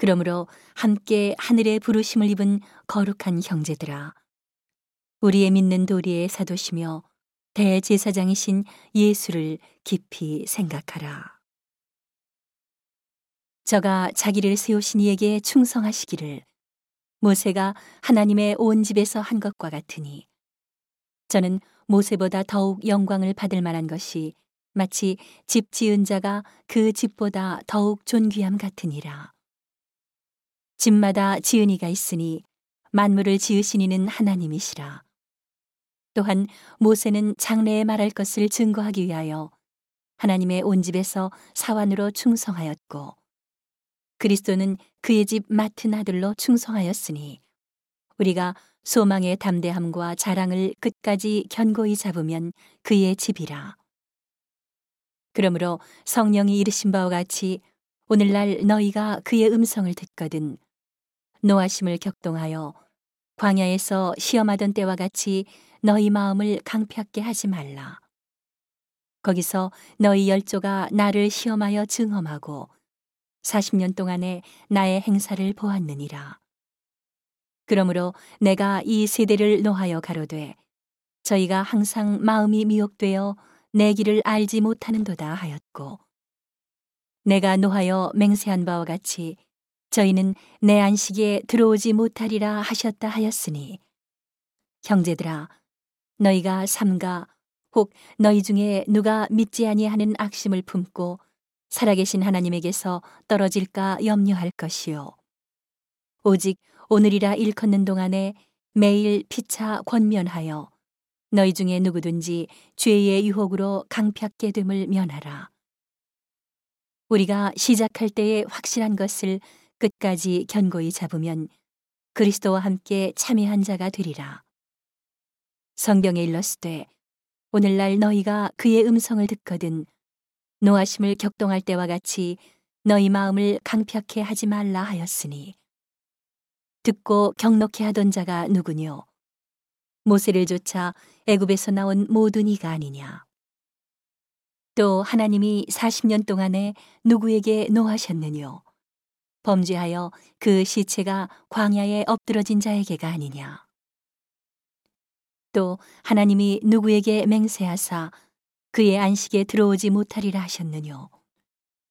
그러므로 함께 하늘의 부르심을 입은 거룩한 형제들아 우리의 믿는 도리의 사도시며 대제사장이신 예수를 깊이 생각하라. 저가 자기를 세우신 이에게 충성하시기를 모세가 하나님의 온 집에서 한 것과 같으니 저는 모세보다 더욱 영광을 받을 만한 것이 마치 집 지은 자가 그 집보다 더욱 존귀함 같으니라. 집마다 지은 이가 있으니 만물을 지으신 이는 하나님이시라. 또한 모세는 장래에 말할 것을 증거하기 위하여 하나님의 온 집에서 사환으로 충성하였고 그리스도는 그의 집 맡은 아들로 충성하였으니 우리가 소망의 담대함과 자랑을 끝까지 견고히 잡으면 그의 집이라. 그러므로 성령이 이르신 바와 같이 오늘날 너희가 그의 음성을 듣거든 노하심을 격동하여 광야에서 시험하던 때와 같이 너희 마음을 강팍게 하지 말라. 거기서 너희 열조가 나를 시험하여 증험하고 40년 동안에 나의 행사를 보았느니라. 그러므로 내가 이 세대를 노하여 가로되 저희가 항상 마음이 미혹되어 내 길을 알지 못하는도다 하였고 내가 노하여 맹세한 바와 같이 저희는 내 안식에 들어오지 못하리라 하셨다 하였으니 형제들아 너희가 삼가 혹 너희 중에 누가 믿지 아니하는 악심을 품고 살아계신 하나님에게서 떨어질까 염려할 것이요 오직 오늘이라 일컫는 동안에 매일 피차 권면하여 너희 중에 누구든지 죄의 유혹으로 강팍게 됨을 면하라. 우리가 시작할 때에 확실한 것을 끝까지 견고히 잡으면 그리스도와 함께 참여한 자가 되리라. 성경에 일렀으되 오늘날 너희가 그의 음성을 듣거든 노하심을 격동할 때와 같이 너희 마음을 강팍해 하지 말라 하였으니 듣고 경록해 하던 자가 누구뇨? 모세를 조차 애굽에서 나온 모든 이가 아니냐. 또 하나님이 40년 동안에 누구에게 노하셨느뇨? 범죄하여 그 시체가 광야에 엎드러진 자에게가 아니냐. 또 하나님이 누구에게 맹세하사 그의 안식에 들어오지 못하리라 하셨느뇨?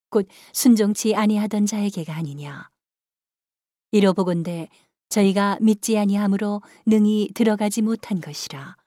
곧 순종치 아니하던 자에게가 아니냐. 이로보건대 저희가 믿지 아니함으로 능히 들어가지 못한 것이라.